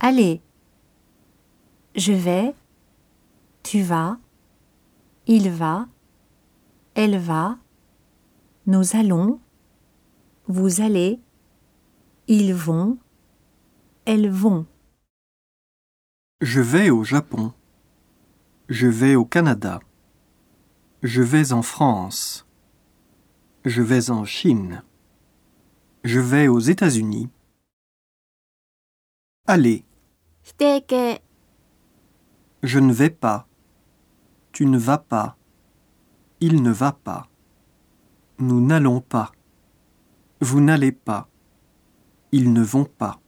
Allez. Je vais. Tu vas. Il va. Elle va. Nous allons. Vous allez. Ils vont. Elles vont. Je vais au Japon. Je vais au Canada. Je vais en France. Je vais en Chine. Je vais aux États-Unis. Allez, 否定形 je ne vais pas. Tu ne vas pas. Il ne va pas. Nous n'allons pas. Vous n'allez pas. Ils ne vont pas.